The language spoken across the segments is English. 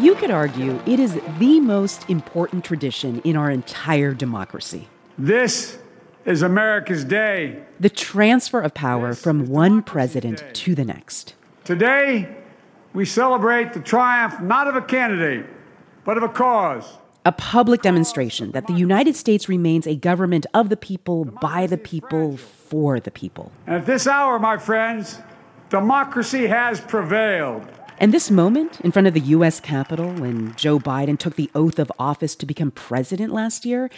You could argue it is the most important tradition in our entire democracy. This is America's day. The transfer of power from one president day. to the next. Today, we celebrate the triumph not of a candidate, but of a cause. A public demonstration that the United States remains a government of the people, by the people, for the people. And at this hour, my friends, democracy has prevailed. And this moment in front of the U.S. Capitol, when Joe Biden took the oath of office to become president last year,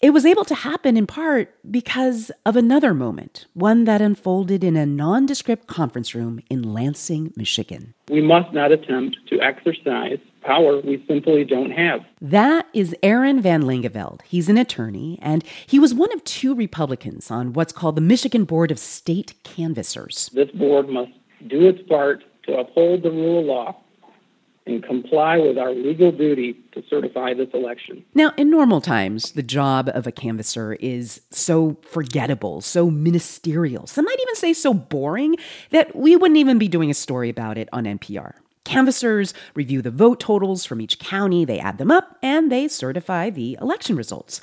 it was able to happen in part because of another moment, one that unfolded in a nondescript conference room in Lansing, Michigan. We must not attempt to exercise power we simply don't have. That is Aaron Van Langevelde. He's an attorney, and he was one of two Republicans on what's called the Michigan Board of State Canvassers. This board must do its part to uphold the rule of law and comply with our legal duty to certify this election. Now, in normal times, the job of a canvasser is so forgettable, so ministerial, some might even say so boring, that we wouldn't even be doing a story about it on NPR. Canvassers review the vote totals from each county, they add them up, and they certify the election results.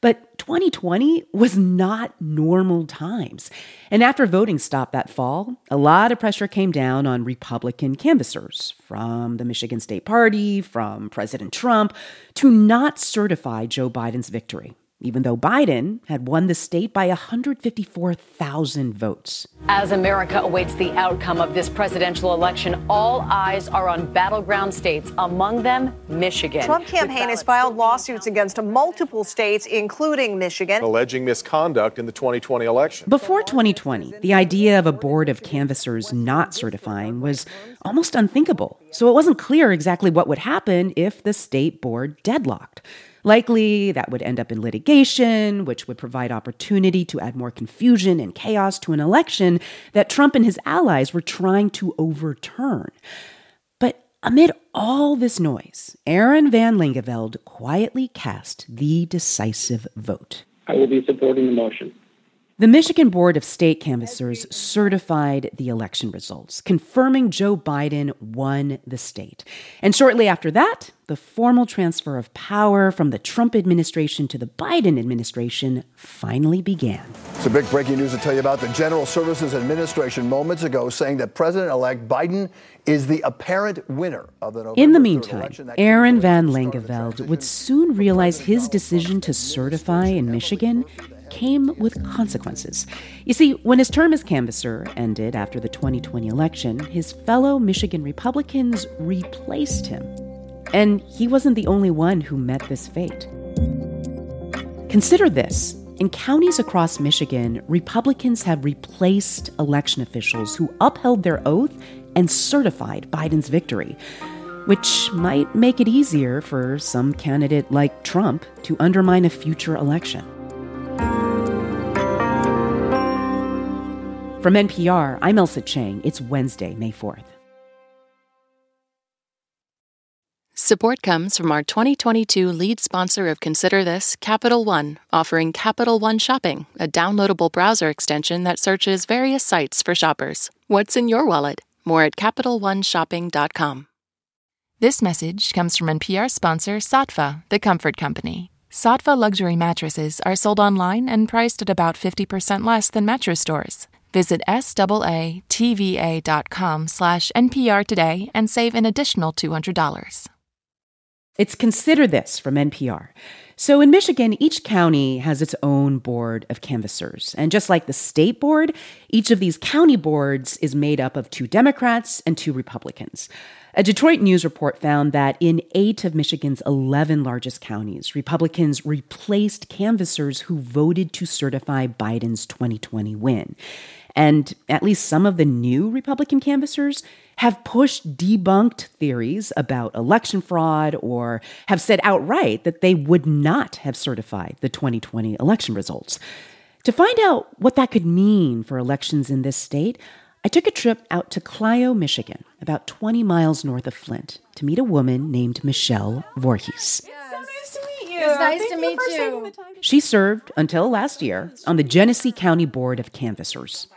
But 2020 was not normal times. And after voting stopped that fall, a lot of pressure came down on Republican canvassers from the Michigan State Party, from President Trump, to not certify Joe Biden's victory even though Biden had won the state by 154,000 votes. As America awaits the outcome of this presidential election, all eyes are on battleground states, among them Michigan. Trump campaign has filed lawsuits against multiple states, including Michigan, alleging misconduct in the 2020 election. Before 2020, the idea of a board of canvassers not certifying was almost unthinkable. So it wasn't clear exactly what would happen if the state board deadlocked. Likely, that would end up in litigation, which would provide opportunity to add more confusion and chaos to an election that Trump and his allies were trying to overturn. But amid all this noise, Aaron Van Langevelde quietly cast the decisive vote. I will be supporting the motion. The Michigan Board of State Canvassers certified the election results, confirming Joe Biden won the state. And shortly after that, the formal transfer of power from the Trump administration to the Biden administration finally began. It's a big breaking news to tell you about the General Services Administration moments ago saying that President elect Biden is the apparent winner of the November In the meantime, Aaron Van Langevelde would soon realize his decision to certify in Michigan came with consequences. You see, when his term as canvasser ended after the 2020 election, his fellow Michigan Republicans replaced him. And he wasn't the only one who met this fate. Consider this. In counties across Michigan, Republicans have replaced election officials who upheld their oath and certified Biden's victory, which might make it easier for some candidate like Trump to undermine a future election. From NPR, I'm Ailsa Chang. It's Wednesday, May 4th. Support comes from our 2022 lead sponsor of Consider This, Capital One, offering Capital One Shopping, a downloadable browser extension that searches various sites for shoppers. What's in your wallet? More at CapitalOneShopping.com. This message comes from NPR sponsor Saatva, the comfort company. Saatva luxury mattresses are sold online and priced at about 50% less than mattress stores. Visit SAATVA.com slash NPR today and save an additional $200. It's Consider This from NPR. So in Michigan, each county has its own board of canvassers. And just like the state board, each of these county boards is made up of two Democrats and two Republicans. A Detroit News report found that in eight of Michigan's 11 largest counties, Republicans replaced canvassers who voted to certify Biden's 2020 win. And at least some of the new Republican canvassers have pushed debunked theories about election fraud or have said outright that they would not have certified the 2020 election results. To find out what that could mean for elections in this state, I took a trip out to Clio, Michigan, about 20 miles north of Flint, to meet a woman named Michelle Voorhees. It's nice Thank to meet you. She served until last year on the Genesee County Board of Canvassers.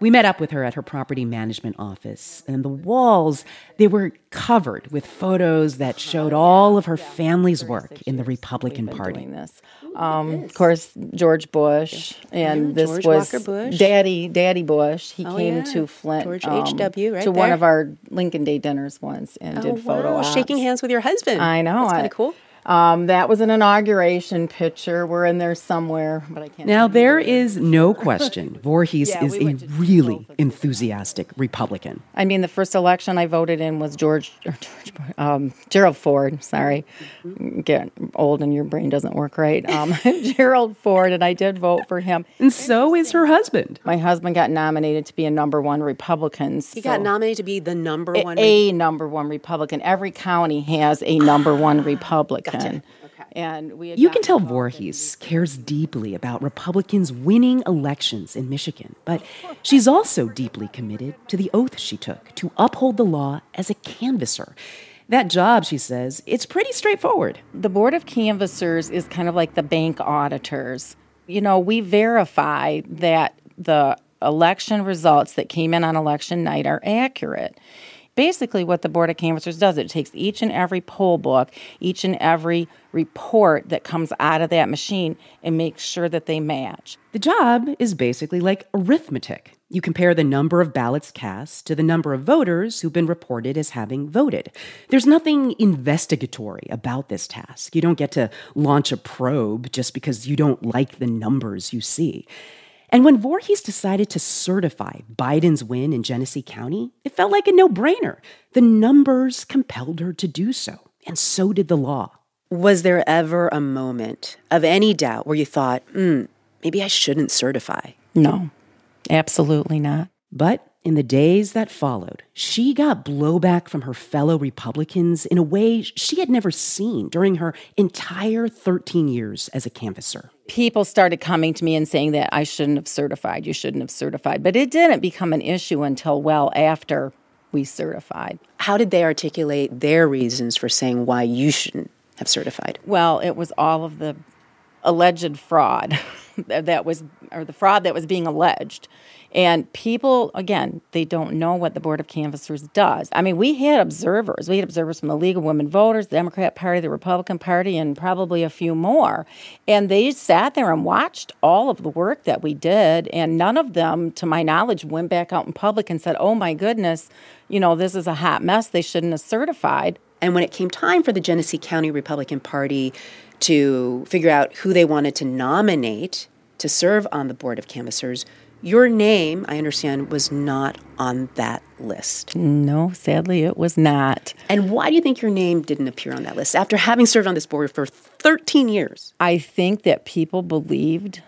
We met up with her at her property management office, and the walls, they were covered with photos that showed all of her family's work in the Republican Party. This. Um, of course, George Bush, and Yeah, this George was Bush. Daddy, Daddy Bush. He Oh, came yeah. to Flint, George um, H.W. right to one of our Lincoln Day dinners once, and Oh, did photo wow. ops. Shaking hands with your husband. I know. That's kind of cool. Um, that was an inauguration picture. We're in there somewhere, but I can't. Now, there is no question Voorhees Yeah, is we a really enthusiastic Republican. I mean, the first election I voted in was George, or George um, Gerald Ford. Sorry, get old and your brain doesn't work right. Um, Gerald Ford, and I did vote for him. And so is her husband. My husband got nominated to be a number one Republican. He got nominated to be the number a, one. a number one Republican. Every county has a number one Republican. And we had You can tell involved in- Voorhees cares deeply about Republicans winning elections in Michigan, but she's also deeply committed to the oath she took to uphold the law as a canvasser. That job, she says, it's pretty straightforward. the board of canvassers is kind of like the bank auditors. You know, we verify that the election results that came in on election night are accurate. Basically, what the board of canvassers does, it takes each and every poll book, each and every report that comes out of that machine, and makes sure that they match. The job is basically like arithmetic. You compare the number of ballots cast to the number of voters who've been reported as having voted. There's nothing investigatory about this task. You don't get to launch a probe just because you don't like the numbers you see. And when Voorhees decided to certify Biden's win in Genesee County, it felt like a no brainer. The numbers compelled her to do so, and so did the law. Was there ever a moment of any doubt where you thought, hmm, maybe I shouldn't certify? No, absolutely not. But in the days that followed, she got blowback from her fellow Republicans in a way she had never seen during her entire 13 years as a canvasser. people started coming to me and saying that I shouldn't have certified, you shouldn't have certified. But it didn't become an issue until well after we certified. How did they articulate their reasons for saying why you shouldn't have certified? Well, it was all of the alleged fraud that was, or the fraud that was being alleged. And people, again, they don't know what the Board of Canvassers does. I mean, we had observers. We had observers from the League of Women Voters, the Democrat Party, the Republican Party, and probably a few more. And they sat there and watched all of the work that we did. And none of them, to my knowledge, went back out in public and said, oh my goodness, you know, this is a hot mess. They shouldn't have certified. And when it came time for the Genesee County Republican Party to figure out who they wanted to nominate to serve on the Board of Canvassers, your name, I understand, was not on that list. No, sadly, it was not. And why do you think your name didn't appear on that list after having served on this board for 13 years? I think that people believed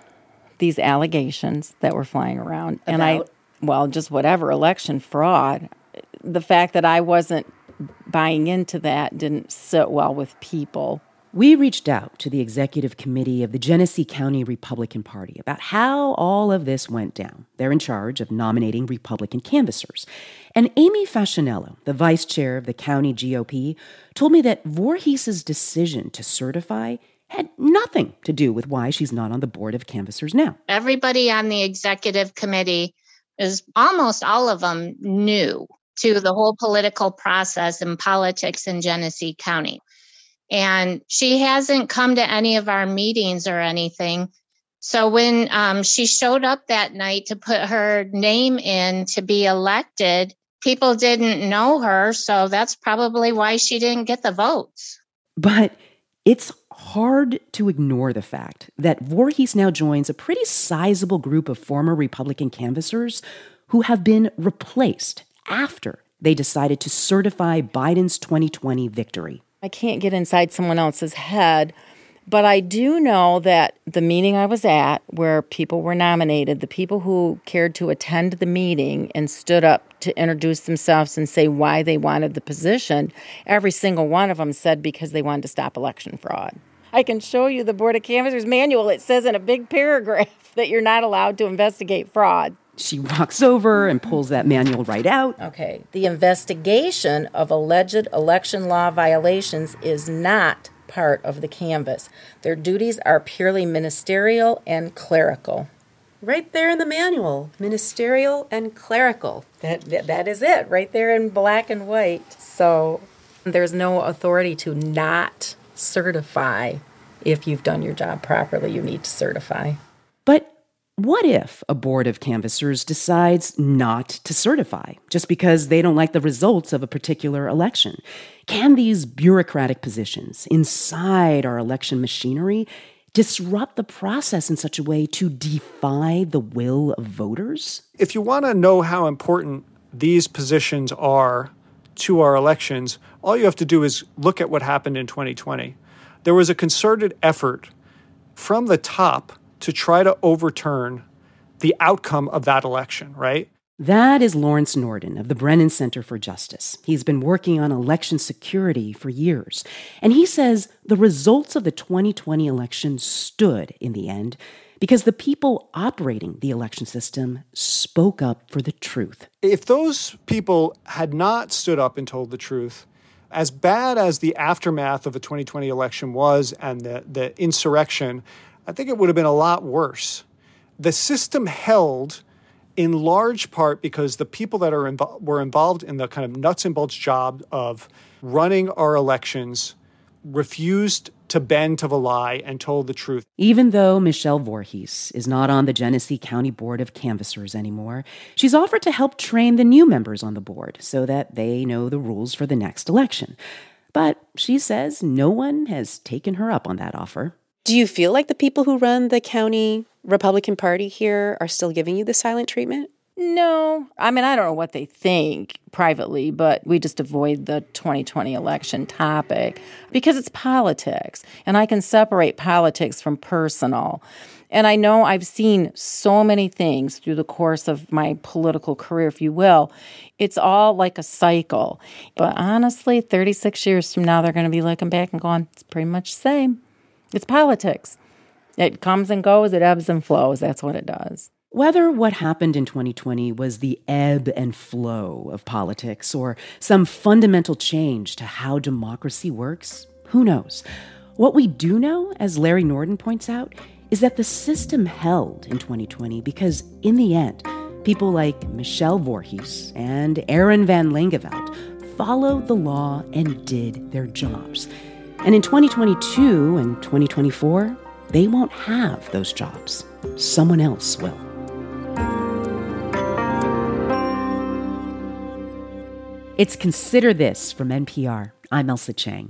these allegations that were flying around. And I, well, just whatever, election fraud. The fact that I wasn't buying into that didn't sit well with people. We reached out to the executive committee of the Genesee County Republican Party about how all of this went down. They're in charge of nominating Republican canvassers. And Amy Facchinello, the vice chair of the county GOP, told me that Voorhees' decision to certify had nothing to do with why she's not on the board of canvassers now. Everybody on the executive committee is almost all of them new to the whole political process and politics in Genesee County. And she hasn't come to any of our meetings or anything. So when um, she showed up that night to put her name in to be elected, people didn't know her. So that's probably why she didn't get the votes. But it's hard to ignore the fact that Voorhees now joins a pretty sizable group of former Republican canvassers who have been replaced after they decided to certify Biden's 2020 victory. I can't get inside someone else's head, but I do know that the meeting I was at, where people were nominated, the people who cared to attend the meeting and stood up to introduce themselves and say why they wanted the position, every single one of them said because they wanted to stop election fraud. I can show you the Board of Canvassers manual. It says in a big paragraph that you're not allowed to investigate fraud. She walks over and mm-hmm. pulls that manual right out. Okay. The investigation of alleged election law violations is not part of the canvass. Their duties are purely ministerial and clerical. Right there in the manual, ministerial and clerical. That, that, that is it, right there in black and white. So there's no authority to not certify if you've done your job properly. You need to certify. What if a board of canvassers decides not to certify just because they don't like the results of a particular election? Can these bureaucratic positions inside our election machinery disrupt the process in such a way to defy the will of voters? If you want to know how important these positions are to our elections, all you have to do is look at what happened in 2020. There was a concerted effort from the top to try to overturn the outcome of that election, right? That is Lawrence Norden of the Brennan Center for Justice. He's been working on election security for years. And he says the results of the 2020 election stood in the end because the people operating the election system spoke up for the truth. If those people had not stood up and told the truth, as bad as the aftermath of the 2020 election was and the, the insurrection, I think it would have been a lot worse. The system held in large part because the people that are invo- were involved in the kind of nuts and bolts job of running our elections refused to bend to the lie and told the truth. Even though Michelle Voorhees is not on the Genesee County Board of Canvassers anymore, she's offered to help train the new members on the board so that they know the rules for the next election. But she says no one has taken her up on that offer. Do you feel like the people who run the county Republican Party here are still giving you the silent treatment? No. I mean, I don't know what they think privately, but we just avoid the 2020 election topic because it's politics. And I can separate politics from personal. And I know I've seen so many things through the course of my political career, if you will. It's all like a cycle. But honestly, 36 years from now, they're going to be looking back and going, it's pretty much the same. It's politics. It comes and goes, it ebbs and flows. That's what it does. Whether what happened in 2020 was the ebb and flow of politics or some fundamental change to how democracy works, who knows? What we do know, as Larry Norden points out, is that the system held in 2020 because, in the end, people like Michelle Voorhees and Aaron Van Langevelde followed the law and did their jobs. And in 2022 and 2024, they won't have those jobs. Someone else will. It's Consider This from NPR. I'm Ailsa Chang.